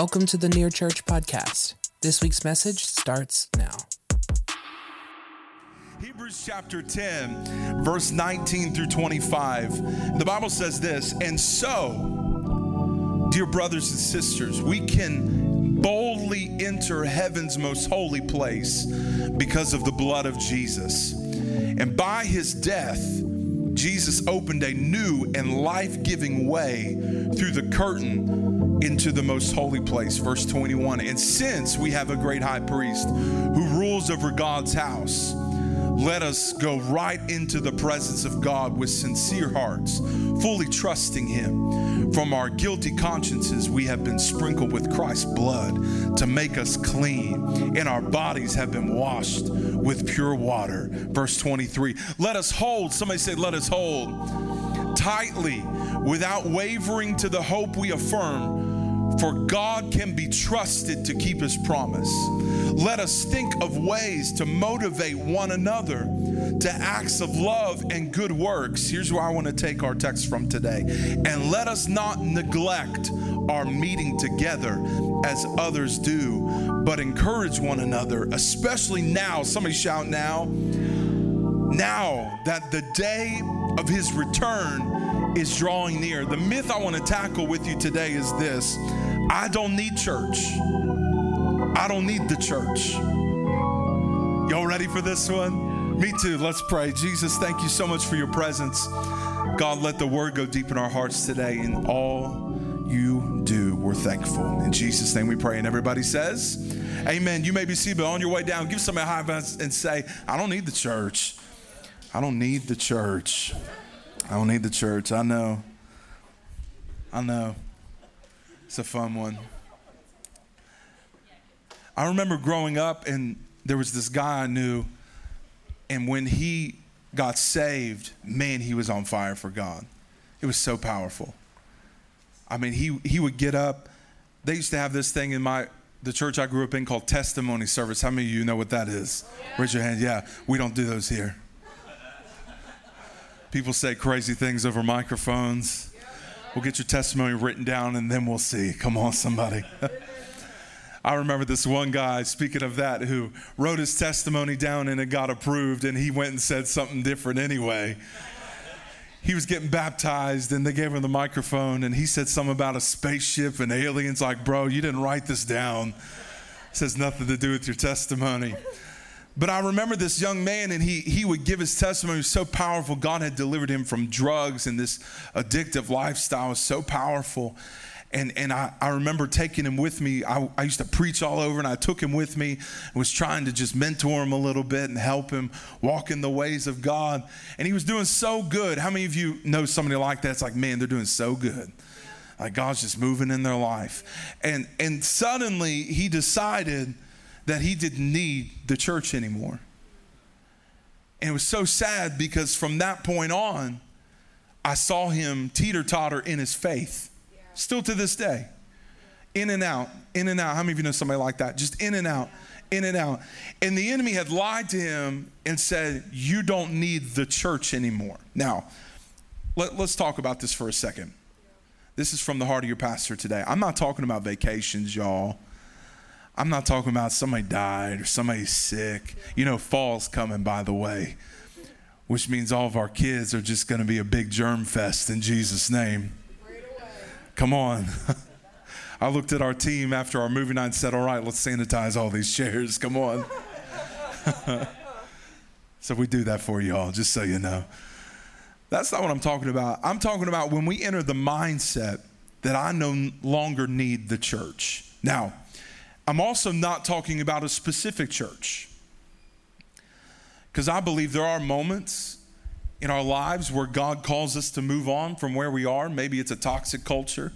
Welcome to the Near Church Podcast. This week's message starts now. Hebrews chapter 10, verse 19 through 25. The Bible says this, and so, dear brothers and sisters, we can boldly enter heaven's most holy place because of the blood of Jesus. And by his death, Jesus opened a new and life giving way through the curtain into the most holy place. Verse 21. And since we have a great high priest who rules over God's house, let us go right into the presence of God with sincere hearts, fully trusting Him. From our guilty consciences, we have been sprinkled with Christ's blood to make us clean, and our bodies have been washed with pure water. Verse 23 Let us hold, somebody say, Let us hold tightly without wavering to the hope we affirm for God can be trusted to keep his promise. Let us think of ways to motivate one another to acts of love and good works. Here's where I want to take our text from today. And let us not neglect our meeting together as others do, but encourage one another, especially now. Somebody shout now. Now that the day of his return is drawing near. The myth I want to tackle with you today is this I don't need church. I don't need the church. Y'all ready for this one? Me too. Let's pray. Jesus, thank you so much for your presence. God, let the word go deep in our hearts today. In all you do, we're thankful. In Jesus' name we pray. And everybody says, Amen. You may be seated, but on your way down, give somebody a high five and say, I don't need the church. I don't need the church. I don't need the church. I know. I know. It's a fun one. I remember growing up, and there was this guy I knew, and when he got saved, man, he was on fire for God. It was so powerful. I mean, he, he would get up. They used to have this thing in my the church I grew up in called testimony service. How many of you know what that is? Oh, Raise your hand. Yeah, we don't do those here. People say crazy things over microphones. We'll get your testimony written down and then we'll see. Come on, somebody. I remember this one guy, speaking of that, who wrote his testimony down and it got approved, and he went and said something different anyway. He was getting baptized, and they gave him the microphone, and he said something about a spaceship and aliens. Like, bro, you didn't write this down. It says nothing to do with your testimony. But I remember this young man, and he, he would give his testimony. It was so powerful. God had delivered him from drugs, and this addictive lifestyle was so powerful. And, and I, I remember taking him with me. I, I used to preach all over, and I took him with me and was trying to just mentor him a little bit and help him walk in the ways of God. And he was doing so good. How many of you know somebody like that? It's like, man, they're doing so good. Like God's just moving in their life. And, and suddenly he decided that he didn't need the church anymore. And it was so sad because from that point on, I saw him teeter totter in his faith Still to this day. In and out, in and out. How many of you know somebody like that? Just in and out, in and out. And the enemy had lied to him and said, You don't need the church anymore. Now, let, us talk about this for a second. This is from the heart of your pastor today. I'm not talking about vacations, y'all. I'm not talking about somebody died or somebody's sick. You know, fall's coming, by the way, which means all of our kids are just going to be a big germ fest in Jesus' name. Come on. I looked at our team after our movie night and said, All right, let's sanitize all these chairs. Come on. so we do that for y'all, just so you know. That's not what I'm talking about. I'm talking about when we enter the mindset that I no longer need the church. Now, I'm also not talking about a specific church. Because I believe there are moments in our lives where God calls us to move on from where we are. Maybe it's a toxic culture.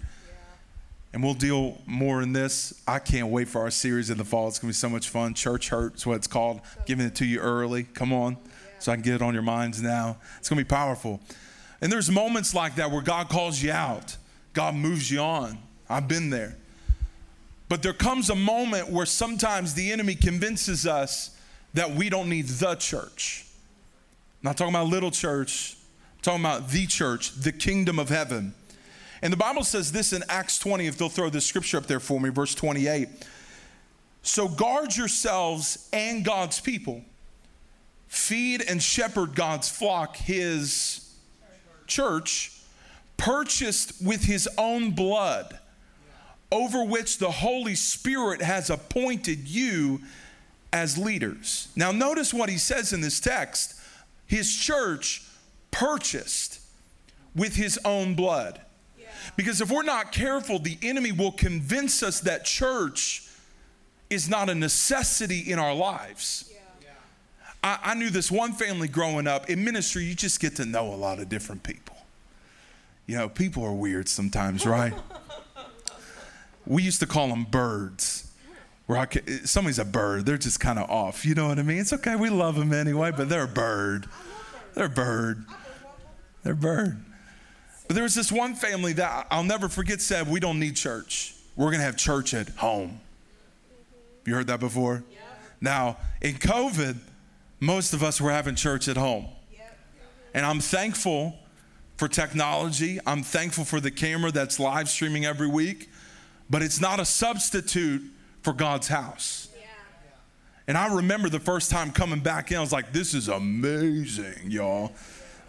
And we'll deal more in this. I can't wait for our series in the fall. It's going to be so much fun. Church Hurt is what it's called. Giving it to you early. Come on. So I can get it on your minds now. It's going to be powerful. And there's moments like that where God calls you out, God moves you on. I've been there. But there comes a moment where sometimes the enemy convinces us that we don't need the church. I'm not talking about little church, I'm talking about the church, the kingdom of heaven. And the Bible says this in Acts 20, if they'll throw the scripture up there for me, verse 28. So guard yourselves and God's people. Feed and shepherd God's flock, his church, purchased with his own blood, over which the Holy Spirit has appointed you as leaders. Now, notice what he says in this text his church purchased with his own blood. Because if we're not careful, the enemy will convince us that church is not a necessity in our lives. I, I, knew this one family growing up. In ministry, you just get to know a lot of different people. You know, people are weird sometimes, right? we used to call them birds. Where I could, somebody's a bird, they're just kind of off. You know what I mean? It's okay, we love them anyway, but they're a bird. They're a bird. They're a bird. But there was this one family that I'll never forget said, We don't need church. We're going to have church at home. You heard that before? Yeah. Now, in COVID, most of us were having church at home. And I'm thankful for technology. I'm thankful for the camera that's live streaming every week, but it's not a substitute for God's house. Yeah. And I remember the first time coming back in, I was like, this is amazing, y'all.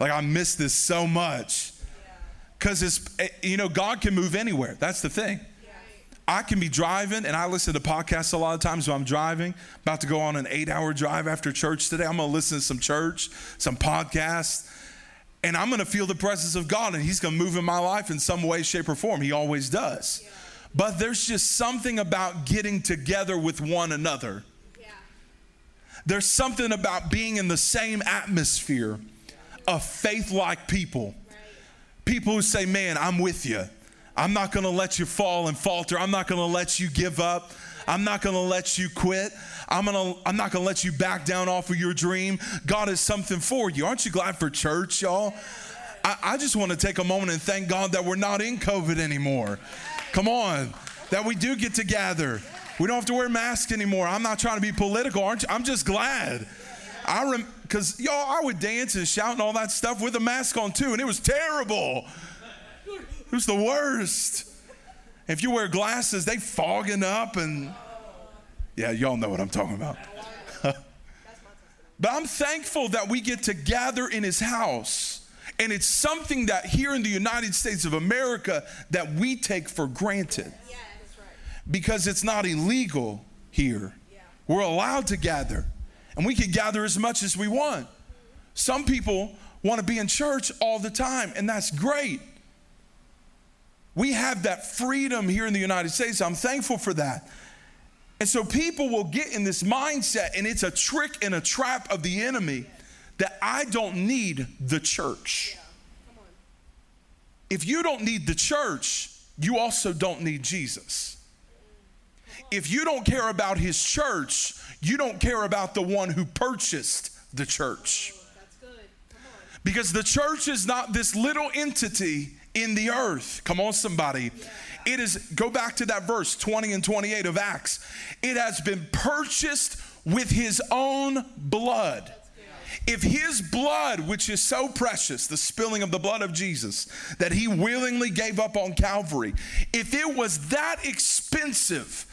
Like, I miss this so much. Because it's, eh, you know, God can move anywhere. That's the thing. I can be driving, and I listen to podcasts a lot of times when I'm driving. About to go on an eight hour drive after church today. I'm going to listen to some church, some podcasts, and I'm going to feel the presence of God, and He's going to move in my life in some way, shape, or form. He always does. Yeah. But there's just something about getting together with one another. Yeah. There's something about being in the same atmosphere of faith like people. Right. People who say, Man, I'm with you. I'm not going to let you fall and falter. I'm not going to let you give up. I'm not going to let you quit. I'm going to I'm not going to let you back down off of your dream. God has something for you. Aren't you glad for church, y'all? I, I just want to take a moment and thank God that we're not in COVID anymore. Come on. That we do get to gather. We don't have to wear masks anymore. I'm not trying to be political, aren't you? I'm just glad. I because y'all, I would dance and shout and all that stuff with a mask on too, and it was terrible. It was the worst. If you wear glasses, they fogging up and yeah, y'all know what I'm talking about. but I'm thankful that we get to gather in his house. And it's something that here in the United States of America that we take for granted. Yeah, right. Because it's not illegal here. Yeah. We're allowed to gather. And we can gather as much as we want. Some people want to be in church all the time, and that's great. We have that freedom here in the United States. I'm thankful for that. And so people will get in this mindset, and it's a trick and a trap of the enemy that I don't need the church. If you don't need the church, you also don't need Jesus. If you don't care about his church, you don't care about the one who purchased the church. Because the church is not this little entity in the earth. Come on, somebody. It is, go back to that verse 20 and 28 of Acts. It has been purchased with his own blood. If his blood, which is so precious, the spilling of the blood of Jesus, that he willingly gave up on Calvary, if it was that expensive,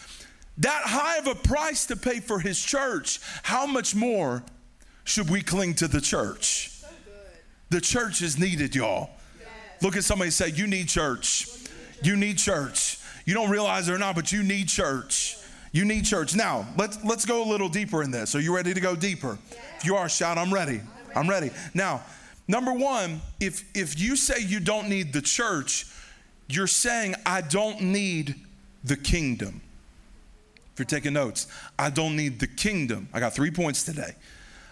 that high of a price to pay for his church, how much more should we cling to the church? The church is needed, y'all. Look at somebody say, You need church. You need church. You don't realize it or not, but you need church. You need church. Now, let's let's go a little deeper in this. Are you ready to go deeper? If you are, shout, I'm ready. I'm ready. Now, number one, if if you say you don't need the church, you're saying I don't need the kingdom. If you're taking notes, I don't need the kingdom. I got three points today.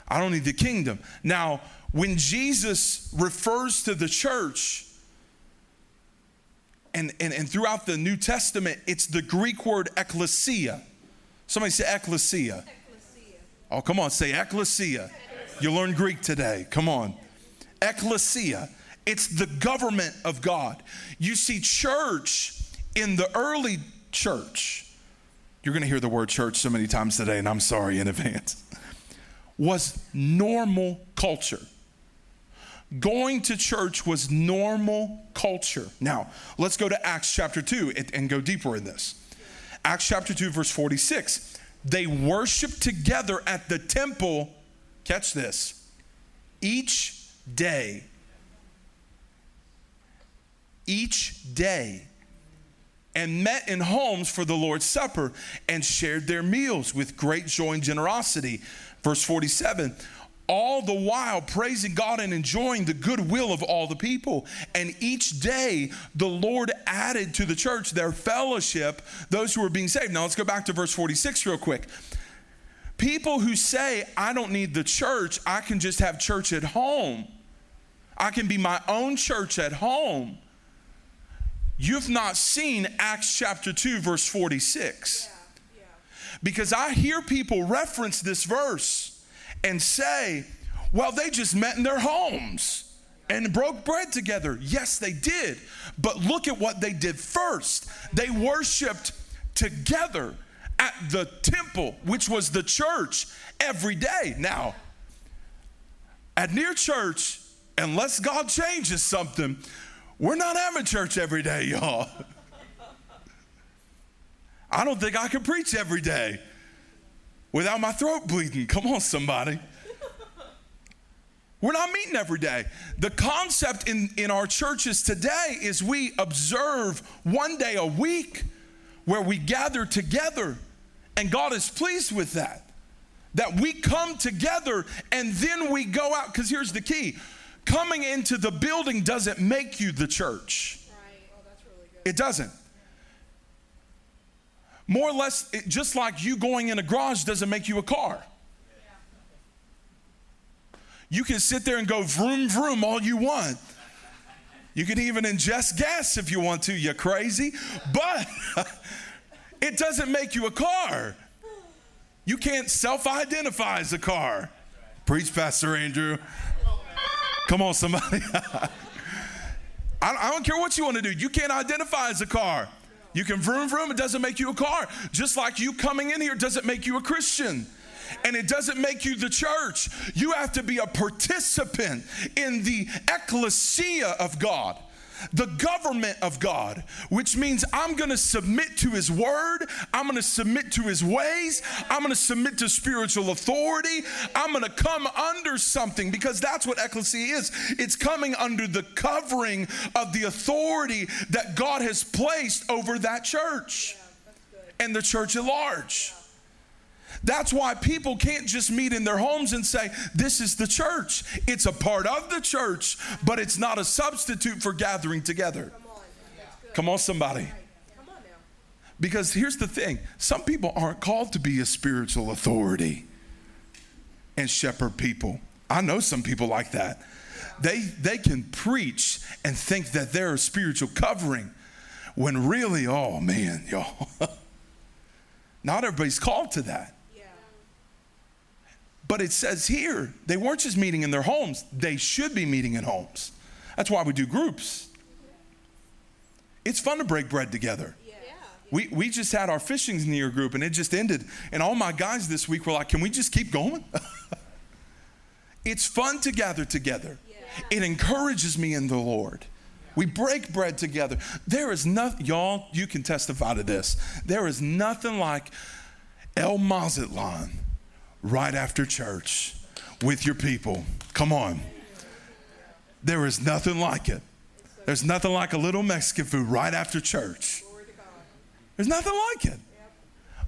I don't need the kingdom. Now, when Jesus refers to the church, and, and, and throughout the New Testament, it's the Greek word ecclesia. Somebody say ecclesia. ecclesia. Oh, come on, say ecclesia. ecclesia. You learned Greek today. Come on. Ecclesia. It's the government of God. You see, church in the early church, you're going to hear the word church so many times today, and I'm sorry in advance, was normal culture. going to church was normal culture. Now, let's go to Acts chapter 2 and, and go deeper in this. Acts chapter 2, verse 46. They worshiped together at the temple, catch this, each day. Each day and met in homes for the Lord's Supper and shared their meals with great joy and generosity. Verse 47 all the while praising God and enjoying the goodwill of all the people. And each day the Lord added to the church their fellowship, those who were being saved. Now let's go back to verse 46 real quick. People who say, I don't need the church, I can just have church at home. I can be my own church at home you've not seen Acts chapter 2, verse 46. Yeah, yeah. Because I hear people reference this verse and say, well, they just met in their homes and broke bread together. Yes, they did. But look at what they did first. They worshiped together at the temple, which was the church, every day. Now, at near church, unless God changes something, we're not having church every day, y'all. I don't think I can preach every day without my throat bleeding. Come on, somebody. We're not meeting every day. The concept in, in our churches today is we observe one day a week where we gather together, and God is pleased with that. That we come together and then we go out. Because here's the key coming into the building doesn't make you the church. Right. Oh, that's really good. It doesn't. More or less, it, just like you going in a garage doesn't make you a car. You can sit there and go vroom vroom all you want. You can even ingest gas if you want to, you're crazy. But it doesn't make you a car. You can't self identify as a car. Preach, Pastor Andrew. Come on, somebody. I, I don't care what you want to do. You can't identify as a car. You can vroom vroom, it doesn't make you a car. Just like you coming in here doesn't make you a Christian. And it doesn't make you the church. You have to be a participant in the ecclesia of God the government of God, which means I'm to submit to His word, I'm to submit to His ways, I'm to submit to spiritual authority, I'm to come under something because that's what ecclesia is. It's coming under the covering of the authority that God has placed over that church and the church at large. That's why people can't just meet in their homes and say, This is the church. It's a part of the church, but it's not a substitute for gathering together. Come on, Come on somebody. Because here's the thing some people aren't called to be a spiritual authority and shepherd people. I know some people like that. They, they can preach and think that they're a spiritual covering when really, oh man, y'all, not everybody's called to that. But it says here, they weren't just meeting in their homes, they should be meeting in homes. That's why we do groups. It's fun to break bread together. Yeah. We, we just had our fishing near group and it just ended. And all my guys this week were like, can we just keep going? it's fun to gather together. Yeah. It encourages me in the Lord. We break bread together. There is nothing, y'all, you can testify to this. There is nothing like El Mazatlan right after church with your people. Come on. There is nothing like it. There's nothing like a little Mexican food right after church. There's nothing like it.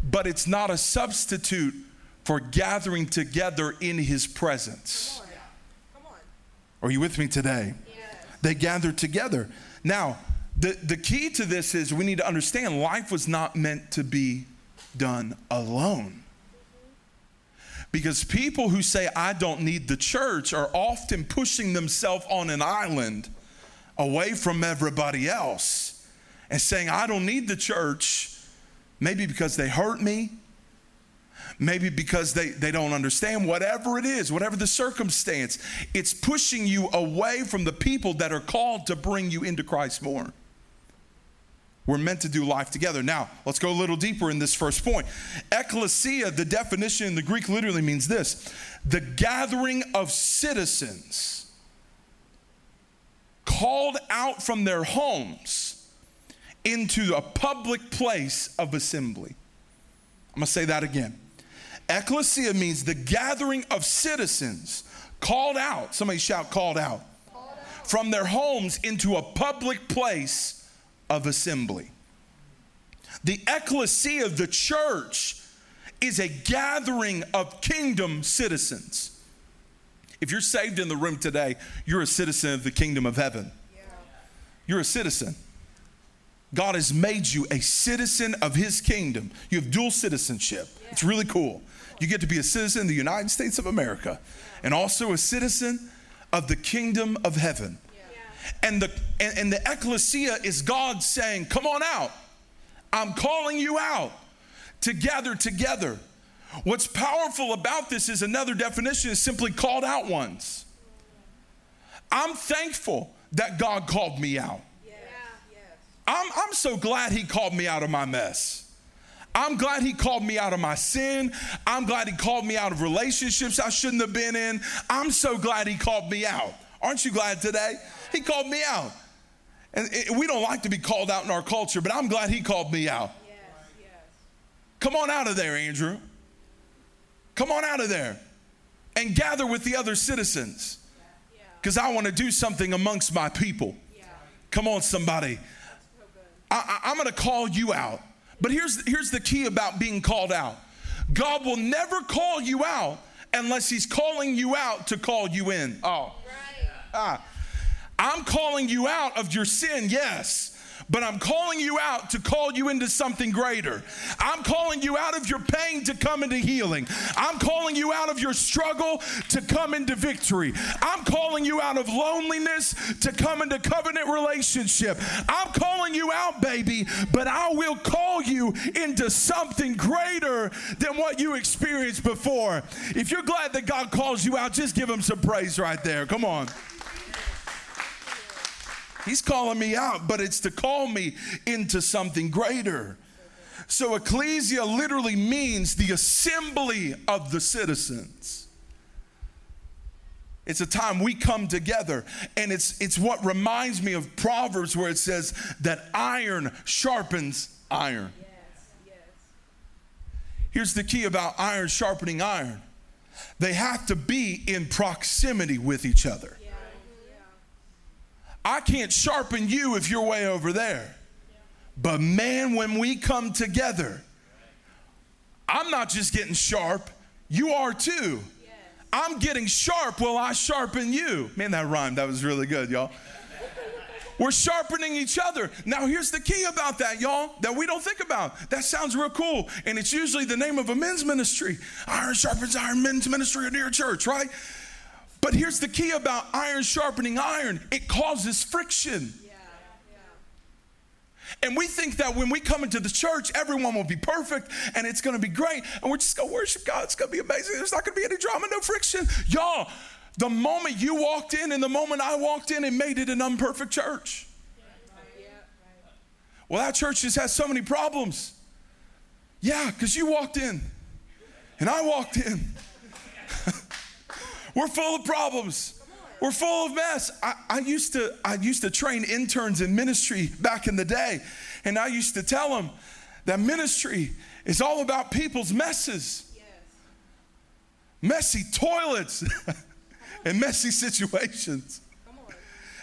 But it's not a substitute for gathering together in his presence. Are you with me today? They gathered together. Now, the, the key to this is we need to understand life was not meant to be done alone. Because people who say, I don't need the church, are often pushing themselves on an island away from everybody else and saying, I don't need the church, maybe because they hurt me, maybe because they, they don't understand, whatever it is, whatever the circumstance, it's pushing you away from the people that are called to bring you into Christ more. We're meant to do life together. Now, let's go a little deeper in this first point. Ecclesia, the definition in the Greek literally means this the gathering of citizens called out from their homes into a public place of assembly. I'm gonna say that again. Ecclesia means the gathering of citizens called out. Somebody shout, called out. Called out. From their homes into a public place of assembly. The ecclesia, of the church, is a gathering of kingdom citizens. If you're saved in the room today, you're a citizen of the kingdom of heaven. You're a citizen. God has made you a citizen of his kingdom. You have dual citizenship. It's really cool. You get to be a citizen of the United States of America and also a citizen of the kingdom of heaven. And the and, and the ecclesia is God saying, "Come on out. I'm calling you out to gather together." What's powerful about this is another definition is simply called out ones. I'm thankful that God called me out. I'm, I'm so glad He called me out of my mess. I'm glad he called me out of my sin. I'm glad he called me out of relationships I shouldn't have been in. I'm so glad he called me out. Aren't you glad today? He called me out. And it, we don't like to be called out in our culture, but I'm glad he called me out. Yes, yes. Come on out of there, Andrew. Come on out of there and gather with the other citizens because I want to do something amongst my people. Come on, somebody. I, am going to call you out. But here's, here's the key about being called out God will never call you out unless He's calling you out to call you in. Oh. Right. Ah. I'm calling you out of your sin, yes but I'm calling you out to call you into something greater. I'm calling you out of your pain to come into healing. I'm calling you out of your struggle to come into victory. I'm calling you out of loneliness to come into covenant relationship. I'm calling you out, baby, but I will call you into something greater than what you experienced before. If you're glad that God calls you out, just give him some praise right there. Come on. He's calling me out, but it's to call me into something greater. So, ecclesia literally means the assembly of the citizens. It's a time we come together, and it's, it's what reminds me of Proverbs where it says that iron sharpens iron. Yes, yes. Here's the key about iron sharpening iron they have to be in proximity with each other. I can't sharpen you if you're way over there. But man, when we come together, I'm not just getting sharp, you are too. I'm getting sharp while I sharpen you. Man, that rhymed. That was really good, y'all. We're sharpening each other. Now, here's the key about that, y'all, that we don't think about. That sounds real cool. And it's usually the name of a men's ministry Iron Sharpens Iron Men's Ministry at your church, right? But here's the key about iron sharpening iron it causes friction. And we think that when we come into the church, everyone will be perfect and it's gonna be great. And we're just gonna worship God. It's gonna be amazing. There's not gonna be any drama, no friction. Y'all, the moment you walked in and the moment I walked in, it made it an unperfect church. Well, that church just has so many problems. Yeah, because you walked in and I walked in. We're full of problems. We're full of mess. I, I, used to, I used to train interns in ministry back in the day, and I used to tell them that ministry is all about people's messes. Yes. Messy toilets and messy situations.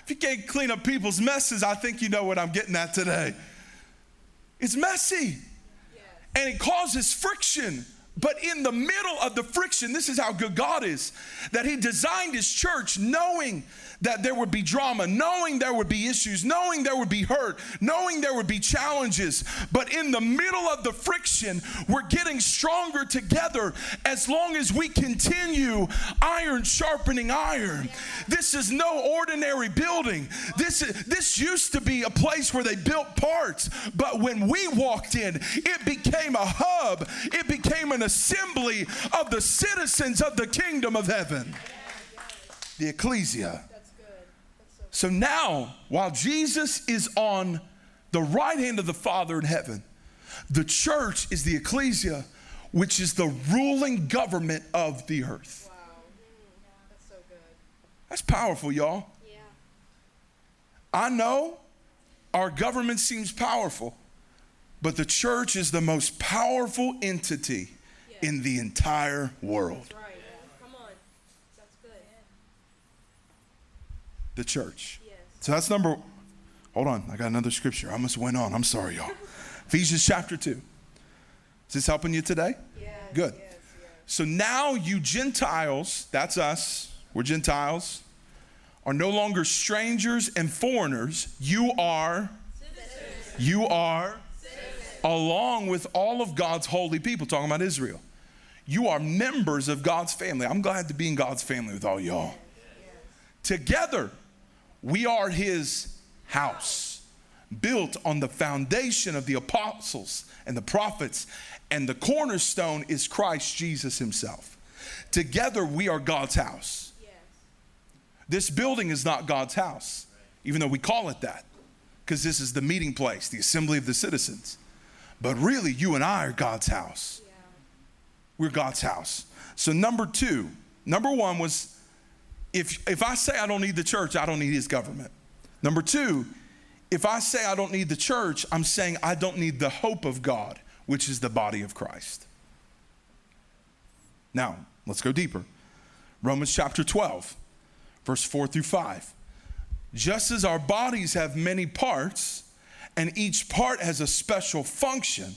If you can't clean up people's messes, I think you know what I'm getting at today. It's messy. Yes. And it causes friction. But in the middle of the friction, this is how good God is that He designed His church knowing that there would be drama, knowing there would be issues, knowing there would be hurt, knowing there would be challenges. But in the middle of the friction, we're getting stronger together as long as we continue iron sharpening iron. This is no ordinary building. This, is, this used to be a place where they built parts, but when we walked in, it became a hub, it became an assembly of the citizens of the kingdom of heaven. The ecclesia. So now, while Jesus is on the right hand of the Father in heaven, the church is the ecclesia, which is the ruling government of the earth. Wow. That's so good. That's powerful, y'all. Yeah. I know our government seems powerful, but the church is the most powerful entity in the entire world. Right. Come on. That's good. The church. Yes. So that's number. Hold on, I got another scripture. I almost went on. I'm sorry, y'all. Ephesians chapter 2. Is this helping you today? Yes. Good. Yes, yes. So now you Gentiles, that's us, we're Gentiles, are no longer strangers and foreigners. You are, you are, along with all of God's holy people, talking about Israel. You are members of God's family. I'm glad to be in God's family with all y'all. Together, we are his house, built on the foundation of the apostles and the prophets, and the cornerstone is Christ Jesus himself. Together, we are God's house. This building is not God's house, even though we call it that, because this is the meeting place, the assembly of the citizens. But really, you and I are God's house. We're God's house. So, number two, number one was if, if I say I don't need the church, I don't need his government. Number two, if I say I don't need the church, I'm saying I don't need the hope of God, which is the body of Christ. Now, let's go deeper. Romans chapter 12, verse 4 through 5. Just as our bodies have many parts, and each part has a special function,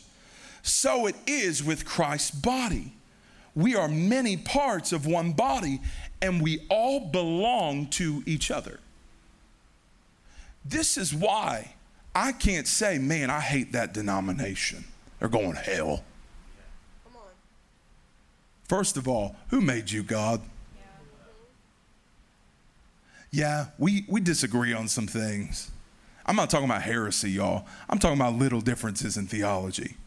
so it is with Christ's body. We are many parts of one body, and we all belong to each other. This is why I can't say, man, I hate that denomination. They're going to hell. Come on. First of all, who made you, God? Yeah, we, we disagree on some things. I'm not talking about heresy, y'all. I'm talking about little differences in theology.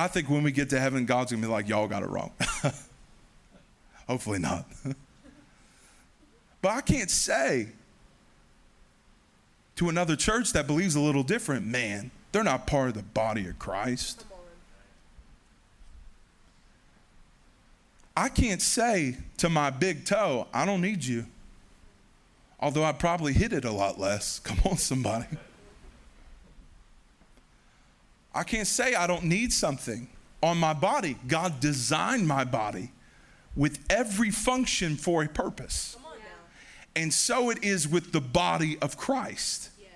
I think when we get to heaven, God's gonna be like, y'all got it wrong. Hopefully not. but I can't say to another church that believes a little different, man, they're not part of the body of Christ. I can't say to my big toe, I don't need you. Although I probably hit it a lot less. Come on, somebody. I can't say I don't need something on my body. God designed my body with every function for a purpose. Come on now. And so it is with the body of Christ. Yes.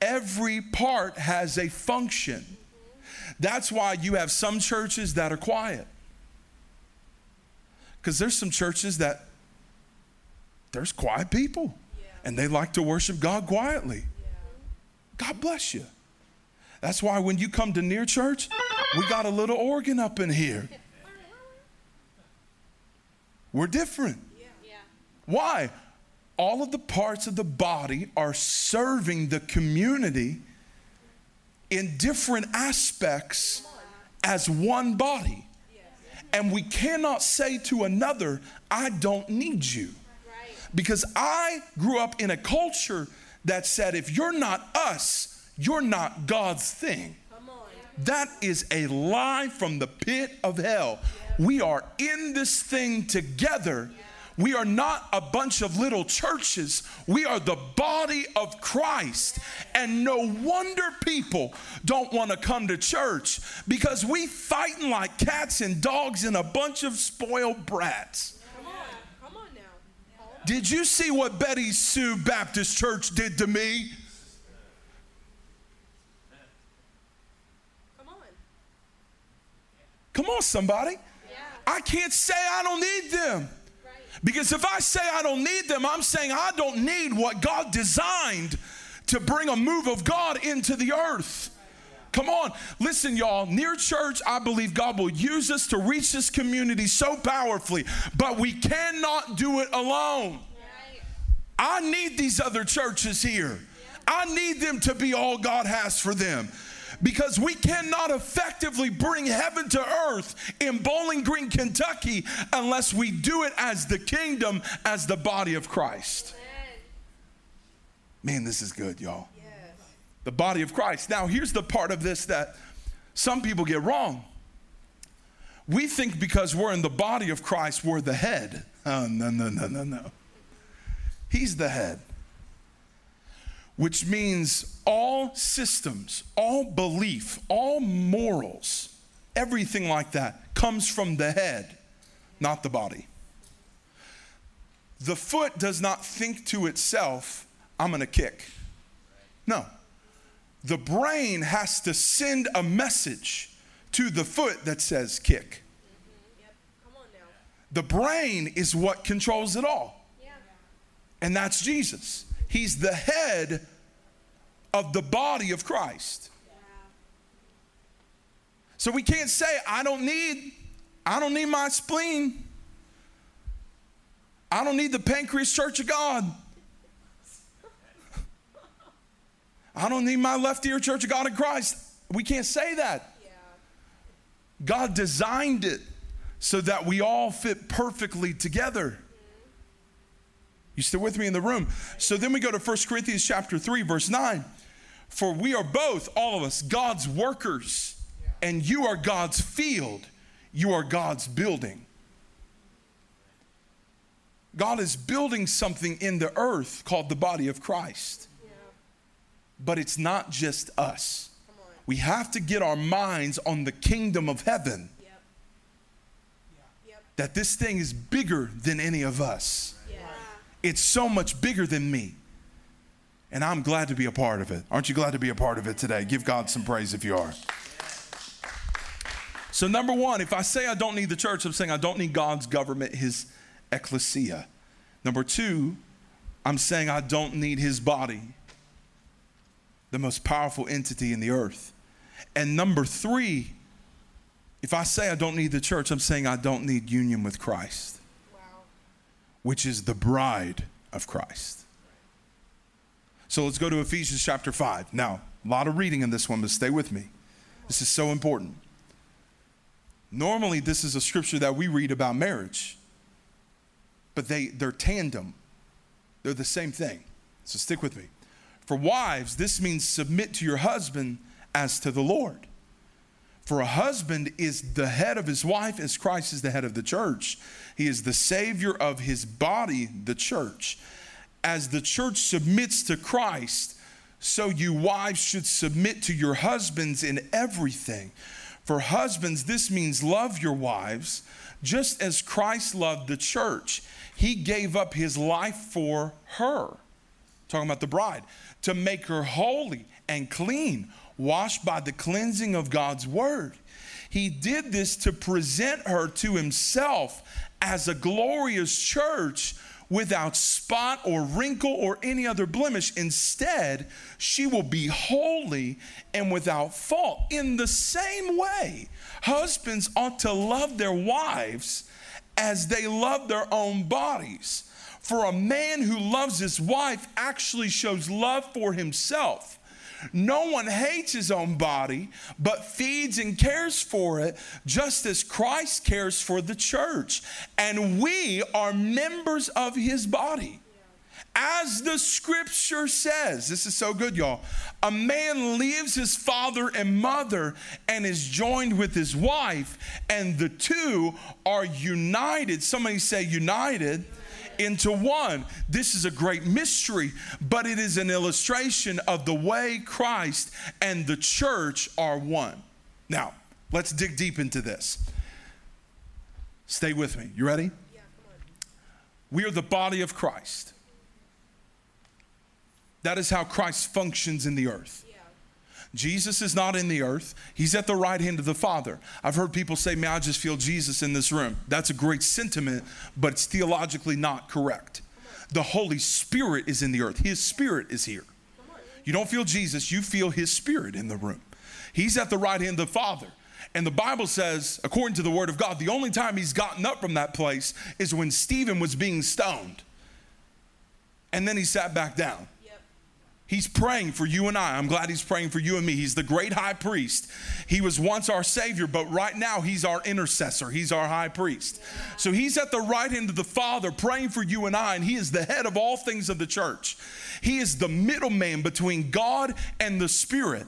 Every part has a function. Mm-hmm. That's why you have some churches that are quiet. Because there's some churches that there's quiet people Yeah. and they like to worship God quietly. Yeah. God bless you. That's why when you come to near church, we got a little organ up in here. We're different. Why? All of the parts of the body are serving the community in different aspects as one body. And we cannot say to another, I don't need you. Because I grew up in a culture that said, if you're not us, you're not God's thing. That is a lie from the pit of hell. We are in this thing together. We are not a bunch of little churches. We are the body of Christ. And no wonder people don't want to come to church because we fighting like cats and dogs and a bunch of spoiled brats. Come on. Come on now. Did you see what Betty Sue Baptist Church did to me? Come on. Come on, somebody. Yeah. I can't say I don't need them. Right. Because if I say I don't need them, I'm saying I don't need what God designed to bring a move of God into the earth. Come on. Listen, y'all. Near church, I believe God will use us to reach this community so powerfully, but we cannot do it alone. Right. I need these other churches here. I need them to be all God has for them. Because we cannot effectively bring heaven to earth in Bowling Green, Kentucky, unless we do it as the kingdom, as the body of Christ. Man, this is good, y'all. The body of Christ. Now, here's the part of this that some people get wrong. We think because we're in the body of Christ, we're the head. Oh, no, no, no, no, no. He's the head. Which means all systems, all belief, all morals, everything like that comes from the head, not the body. The foot does not think to itself, I'm gonna kick. No. The brain has to send a message to the foot that says kick. Yep. Come on now. The brain is what controls it all, Yeah. and that's Jesus. He's the head of the body of Christ. So we can't say, I don't need, I don't need my spleen. I don't need the pancreas church of God. I don't need my left ear church of God in Christ. We can't say that. Yeah. God designed it so that we all fit perfectly together. You still with me in the room? So then we go to 1 Corinthians chapter 3 verse 9. For we are both all of us God's workers and you are God's field. You are God's building. God is building something in the earth called the body of Christ. Yeah. But it's not just us. We have to get our minds on the kingdom of heaven. Yep. Yep. that this thing is bigger than any of us. It's so much bigger than me. And I'm glad to be a part of it. Aren't you glad to be a part of it today? Give God some praise if you are. So, number one, if I say I don't need the church, I'm saying I don't need God's government, his ecclesia. Number two, I'm saying I don't need his body, the most powerful entity in the earth. And number three, if I say I don't need the church, I'm saying I don't need union with Christ. Which is the bride of Christ. So let's go to Ephesians chapter 5. Now, a lot of reading in this one, but stay with me. This is so important. Normally, this is a scripture that we read about marriage, but they, they're tandem, they're the same thing. So stick with me. For wives, this means submit to your husband as to the Lord. For a husband is the head of his wife as Christ is the head of the church. He is the savior of his body, the church. As the church submits to Christ, so you wives should submit to your husbands in everything. For husbands, this means love your wives just as Christ loved the church. He gave up his life for her talking about the bride, to make her holy and clean, washed by the cleansing of God's word. He did this to present her to himself as a glorious church without spot or wrinkle or any other blemish. Instead, she will be holy and without fault. In the same way, husbands ought to love their wives as they love their own bodies. For a man who loves his wife actually shows love for himself. No one hates his own body, but feeds and cares for it, just as Christ cares for the church. And we are members of his body. As the scripture says, this is so good, y'all. A man leaves his father and mother and is joined with his wife, and the two are united. Somebody say, united into one. This is a great mystery, but it is an illustration of the way Christ and the church are one. Now, let's dig deep into this. Stay with me. You ready? We are the body of Christ. That is how Christ functions in the earth. Jesus is not in the earth. He's at the right hand of the Father. I've heard people say, Man, I just feel Jesus in this room. That's a great sentiment, but it's theologically not correct. The Holy Spirit is in the earth, His Spirit is here. You don't feel Jesus, you feel His Spirit in the room. He's at the right hand of the Father. And the Bible says, according to the Word of God, the only time He's gotten up from that place is when Stephen was being stoned. And then He sat back down. He's praying for you and I. I'm glad he's praying for you and me. He's the great high priest. He was once our Savior, but right now he's our intercessor. He's our high priest. So he's at the right hand of the Father praying for you and I, and he is the head of all things of the church. He is the middleman between God and the Spirit.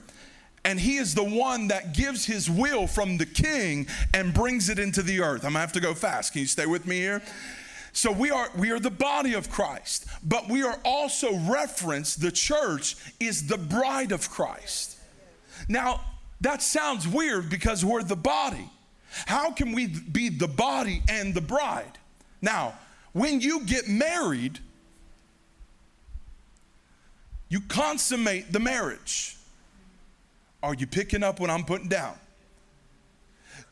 And he is the one that gives his will from the king and brings it into the earth. I'm gonna have to go fast. Can you stay with me here? So we are we are the body of Christ, but we are also referenced the church is the bride of Christ. Now, that sounds weird because we're the body. How can we be the body and the bride? Now, when you get married, you consummate the marriage. Are you picking up what I'm putting down?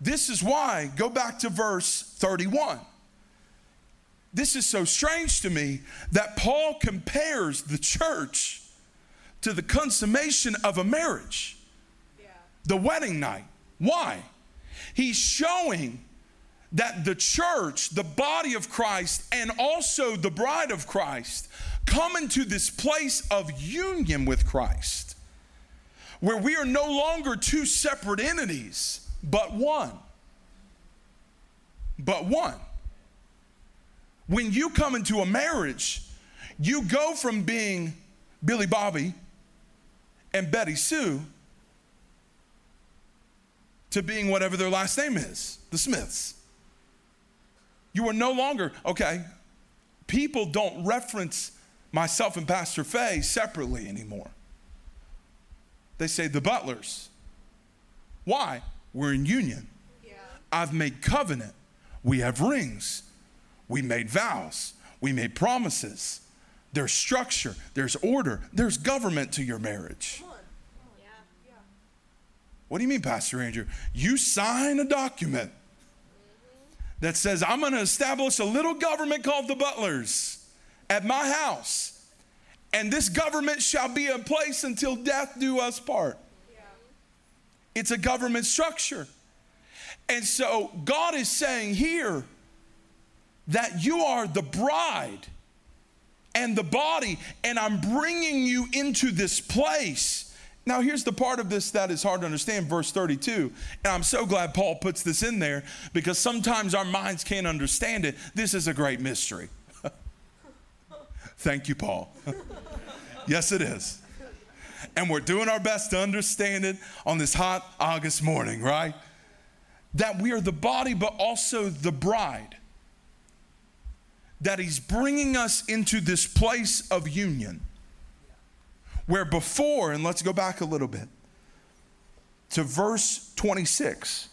This is why, go back to verse 31 this is so strange to me that Paul compares the church to the consummation of a marriage, yeah. the wedding night. Why? He's showing that the church, the body of Christ, and also the bride of Christ come into this place of union with Christ, where we are no longer two separate entities, but one. But one when you come into a marriage, you go from being Billy Bobby and Betty Sue to being whatever their last name is, the Smiths. You are no longer, okay, people don't reference myself and Pastor Faye separately anymore. They say the butlers. Why? We're in union. Yeah. I've made covenant. We have rings. We made vows, we made promises. There's structure, there's order, there's government to your marriage. Oh, what do you mean, Pastor Andrew? You sign a document mm-hmm. that says, I'm going to establish a little government called the Butlers at my house, and this government shall be in place until death do us part. Yeah. It's a government structure. And so God is saying here, that you are the bride and the body, and I'm bringing you into this place. Now, here's the part of this that is hard to understand, verse 32. And I'm so glad Paul puts this in there because sometimes our minds can't understand it. This is a great mystery. Thank you, Paul. yes, it is. And we're doing our best to understand it on this hot August morning, right? That we are the body, but also the bride that He's bringing us into this place of union. Where before, and let's go back a little bit to verse 26.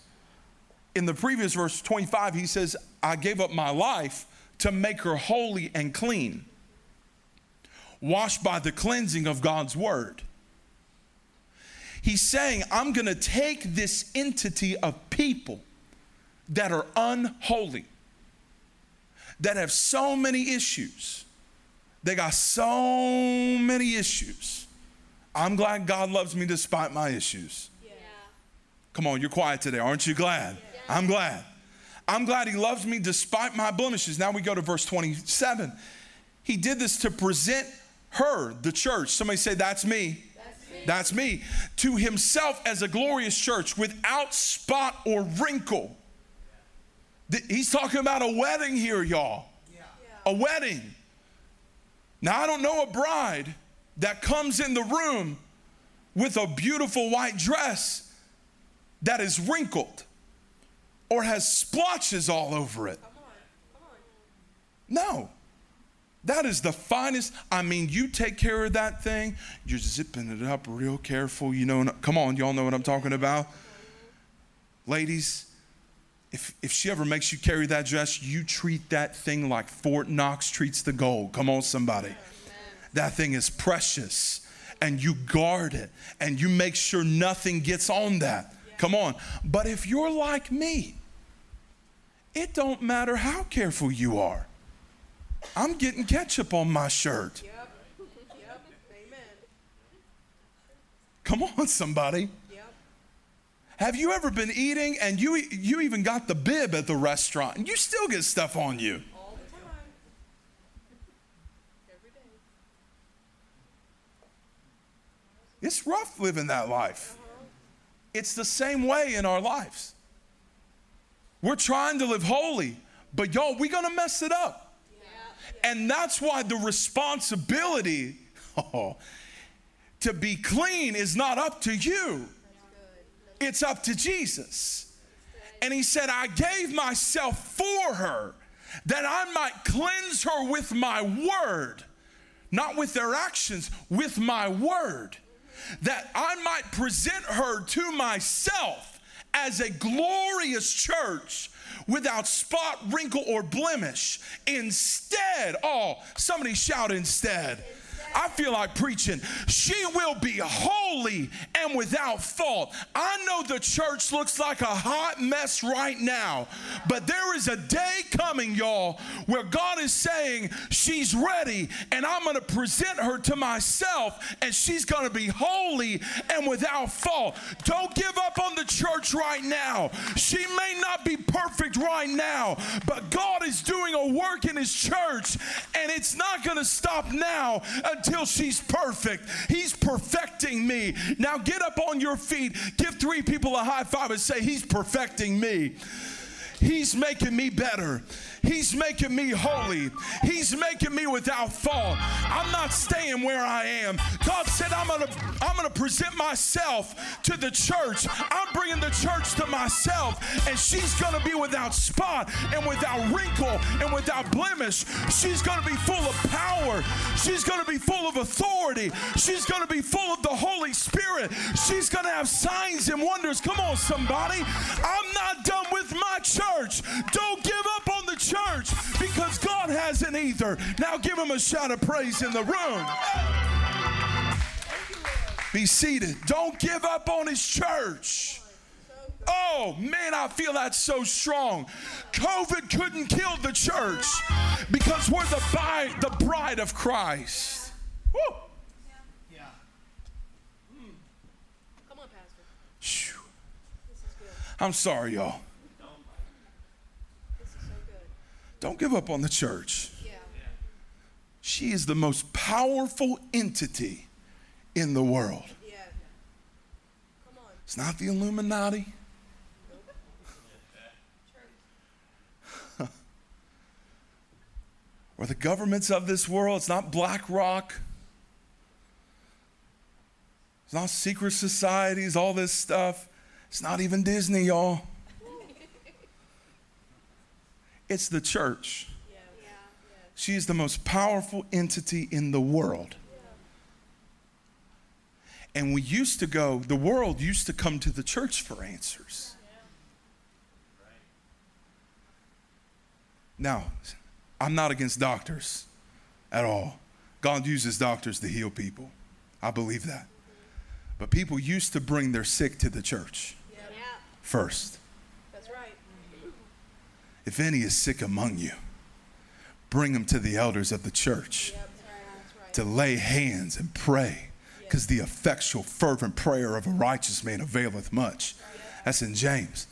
In the previous verse 25, he says, I gave up my life to make her holy and clean, washed by the cleansing of God's word. He's saying, I'm going to take this entity of people that are unholy that have so many issues. They got so many issues. I'm glad God loves me despite my issues. Yeah. Come on, you're quiet today. Aren't you glad? Yeah. I'm glad. I'm glad He loves me despite my blemishes. Now we go to verse 27. He did this to present her, the church. Somebody say, That's me. That's me. That's me. To Himself as a glorious church without spot or wrinkle He's talking about a wedding here, y'all. Yeah. A wedding. Now, I don't know a bride that comes in the room with a beautiful white dress that is wrinkled or has splotches all over it. Come on. Come on. No. That is the finest. I mean, you take care of that thing, you're zipping it up real careful. You know, come on, y'all know what I'm talking about. Ladies, if, if she ever makes you carry that dress, you treat that thing like Fort Knox treats the gold. Come on, somebody. That thing is precious and you guard it and you make sure nothing gets on that. Come on. But if you're like me, it don't matter how careful you are. I'm getting ketchup on my shirt. Yep. Yep. Amen. Come on, somebody. Have you ever been eating and you, you even got the bib at the restaurant and you still get stuff on you? All the time. Every day. It's rough living that life. Uh-huh. It's the same way in our lives. We're trying to live holy, but y'all, we're gonna mess it up. Yeah. And that's why the responsibility oh, to be clean is not up to you. It's up to Jesus. And he said, I gave myself for her that I might cleanse her with my word, not with their actions, with my word, that I might present her to myself as a glorious church without spot, wrinkle, or blemish. Instead, oh, somebody shout instead. I feel like preaching. She will be holy and without fault. I know the church looks like a hot mess right now, but there is a day coming, y'all, where God is saying she's ready and I'm going to present her to myself and she's going to be holy and without fault. Don't give up on the church right now. She may not be perfect right now, but God is doing a work in His church and it's not going to stop now until she's perfect. He's perfecting me. Now get up on your feet, give three people a high five, and say, He's perfecting me. He's making me better. He's making me holy. He's making me without fault. I'm not staying where I am. God said I'm going to I'm going to present myself to the church. I'm bringing the church to myself and she's going to be without spot and without wrinkle and without blemish. She's going to be full of power. She's going to be full of authority. She's going to be full of the Holy Spirit. She's going to have signs and wonders. Come on somebody. I'm not done with my church. Don't give up on the church because God hasn't either. Now give him a shout of praise in the room. Be seated. Don't give up on his church. Oh man, I feel that so strong. COVID couldn't kill the church because we're the bride, the bride of Christ. Woo. Come on, Pastor. Phew. This is good. I'm sorry, y'all. This is so good. Don't give up on the church. Yeah. She is the most powerful entity in the world. Yeah. It's not the Illuminati. or the governments of this world. It's not BlackRock. It's not secret societies, all this stuff. It's not even Disney, y'all. It's the church. She is the most powerful entity in the world. And we used to go, the world used to come to the church for answers. Now, I'm not against doctors at all. God uses doctors to heal people. I believe that. But people used to bring their sick to the church first. That's right. If any is sick among you, bring them to the elders of the church. Yep. That's right. to lay hands and pray because the effectual fervent prayer of a righteous man availeth much that's in james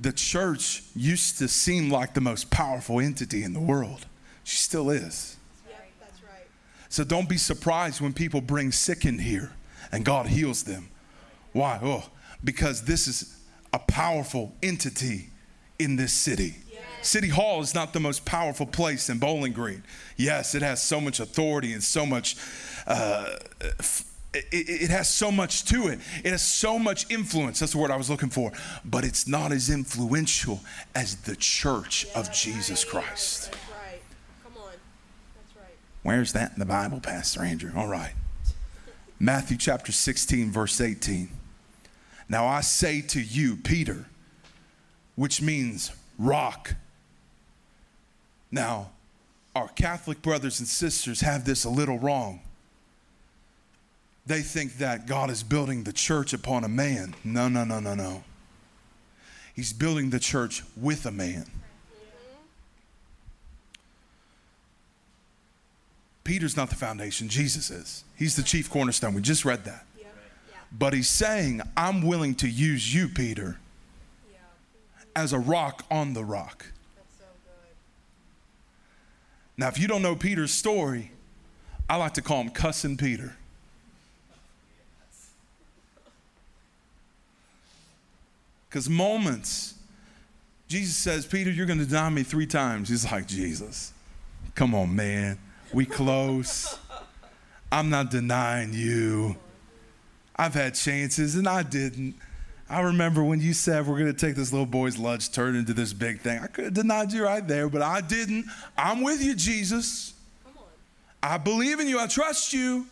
the church used to seem like the most powerful entity in the world she still is Yep. That's right. so don't be surprised when people bring sick in here and god heals them why oh because this is a powerful entity in this city City Hall is not the most powerful place in Bowling Green. Yes, it has so much authority and so much, uh, it, it has so much to it. It has so much influence. That's the word I was looking for. But it's not as influential as the church of Jesus Christ. That's right. Come on. That's right. Where's that in the Bible, Pastor Andrew? All right. Matthew chapter 16, verse 18. Now I say to you, Peter, which means rock. Now, our Catholic brothers and sisters have this a little wrong. They think that God is building the church upon a man. No, no, no, no, no. He's building the church with a man. Peter's not the foundation, Jesus is. He's the chief cornerstone. We just read that. But he's saying, I'm willing to use you, Peter. As a rock on the rock. That's so good. Now, if you don't know Peter's story, I like to call him Cussing Peter. Because moments, Jesus says, Peter, you're going to deny me three times. He's like, Jesus, come on, man. We close. I'm not denying you. I've had chances and I didn't. I remember when you said we're going to take this little boy's lunch, turn into this big thing. I could have denied you right there, but I didn't. I'm with you, Jesus. I believe in you. I trust you.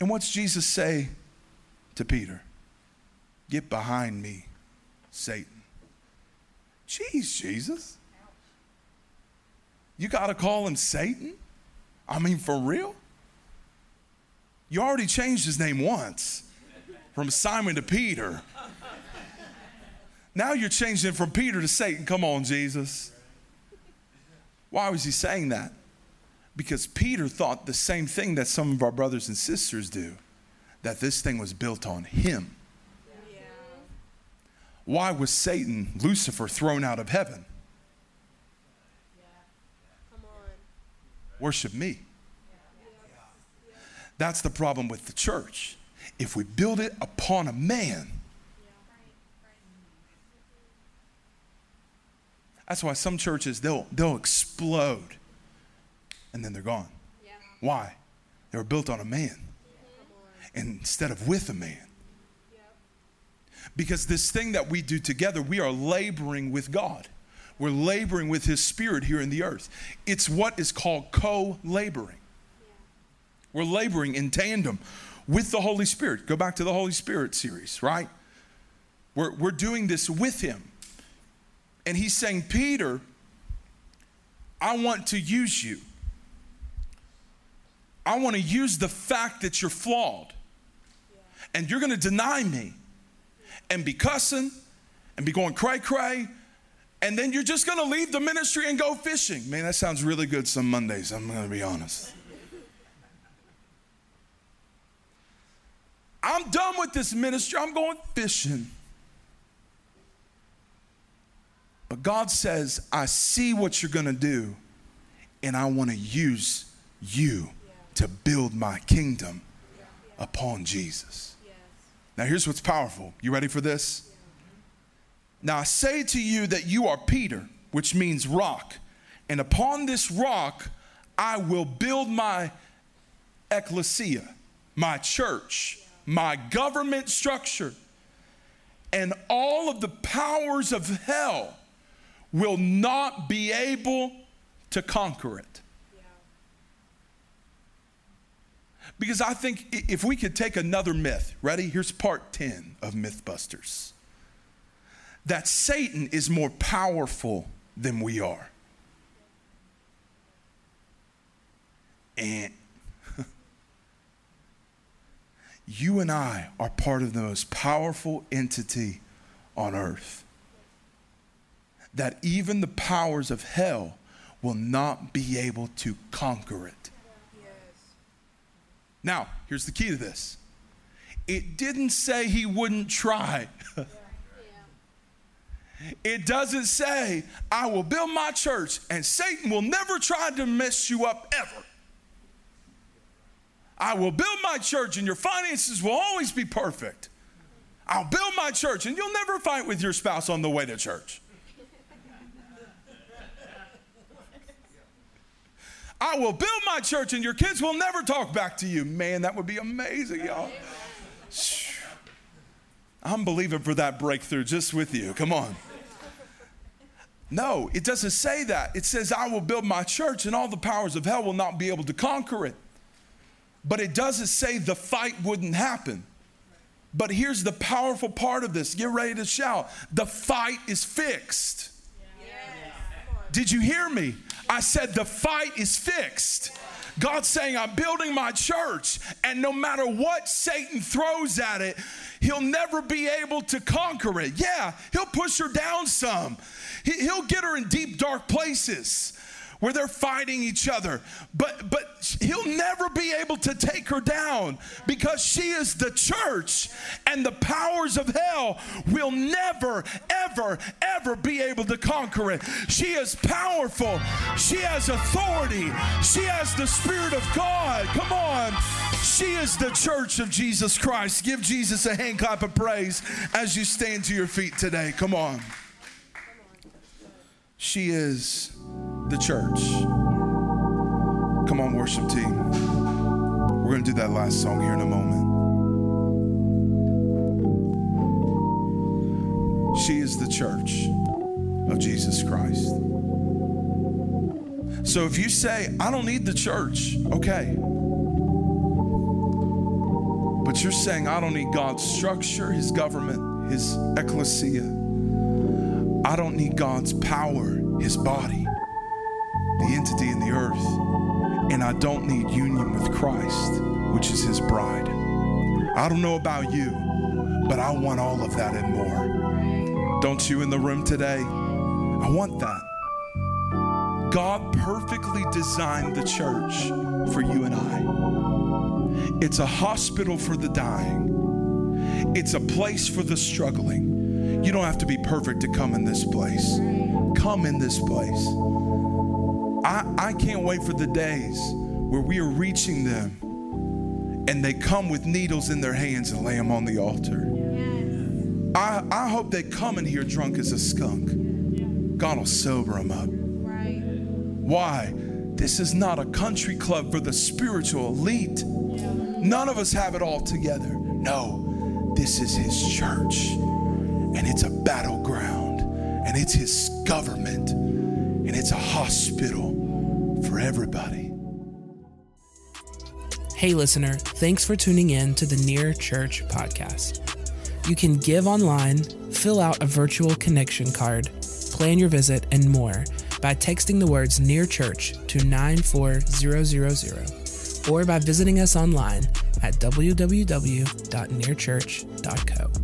And what's Jesus say to Peter? Get behind me, Satan. Jeez, Jesus. You got to call him Satan? I mean, for real? You already changed his name once from Simon to Peter. Now you're changing from Peter to Satan. Come on, Jesus. Why was he saying that? Because Peter thought the same thing that some of our brothers and sisters do that this thing was built on him. Why was Satan, Lucifer, thrown out of heaven? Worship me. That's the problem with the church. If we build it upon a man, that's why some churches they'll they'll explode and then they're gone. Yeah. Why? They were built on a man on. instead of with a man. Yep. Because this thing that we do together, we are laboring with God. We're laboring with His Spirit here in the earth. It's what is called co laboring. We're laboring in tandem with the Holy Spirit. Go back to the Holy Spirit series, right? We're, we're doing this with Him. And He's saying, Peter, I want to use you. I want to use the fact that you're flawed and you're going to deny me and be cussing and be going cray cray. And then you're just going to leave the ministry and go fishing. Man, that sounds really good some Mondays, I'm going to be honest. I'm done with this ministry. I'm going fishing. But God says, I see what you're going to do, and I want to use you to build my kingdom upon Jesus. Now, here's what's powerful. You ready for this? Now, I say to you that you are Peter, which means rock, and upon this rock I will build my ecclesia, my church, my government structure, and all of the powers of hell will not be able to conquer it. Because I think if we could take another myth, ready? Here's part 10 of Mythbusters that Satan is more powerful than we are. And you and I are part of the most powerful entity on earth. That even the powers of hell will not be able to conquer it. Now, here's the key to this it didn't say he wouldn't try. It doesn't say, I will build my church and Satan will never try to mess you up ever. I will build my church and your finances will always be perfect. I'll build my church and you'll never fight with your spouse on the way to church. I will build my church and your kids will never talk back to you. Man, that would be amazing, y'all. I'm believing for that breakthrough just with you. Come on. No, it doesn't say that. It says, I will build my church and all the powers of hell will not be able to conquer it. But it doesn't say the fight wouldn't happen. But here's the powerful part of this get ready to shout the fight is fixed. Did you hear me? I said the fight is fixed. God's saying, I'm building my church, and no matter what Satan throws at it, he'll never be able to conquer it. Yeah, he'll push her down some, He- he'll get her in deep, dark places where they're fighting each other. But but he'll never be able to take her down because she is the church and the powers of hell will never ever ever be able to conquer it. She is powerful. She has authority. She has the spirit of God. Come on. She is the church of Jesus Christ. Give Jesus a hand clap of praise as you stand to your feet today. Come on. She is the church. Come on, worship team. We're going to do that last song here in a moment. She is the church of Jesus Christ. So if you say, I don't need the church, okay. But you're saying, I don't need God's structure, His government, His ecclesia. I don't need God's power, His body, the entity in the earth. And I don't need union with Christ, which is His bride. I don't know about you, but I want all of that and more. Don't you in the room today? I want that. God perfectly designed the church for you and I. It's a hospital for the dying, it's a place for the struggling. You don't have to be perfect to come in this place. Come in this place. I, I can't wait for the days where we are reaching them and they come with needles in their hands and lay them on the altar. I, I hope they come in here drunk as a skunk. God will sober them up. Why? This is not a country club for the spiritual elite. None of us have it all together. No, this is His church, and it's a battleground, and it's His government, and it's a hospital for everybody. Hey, listener, thanks for tuning in to the Near Church podcast. You can give online, fill out a virtual connection card, plan your visit, and more by texting the words Near Church to 94000 or by visiting us online at www.nearchurch.co.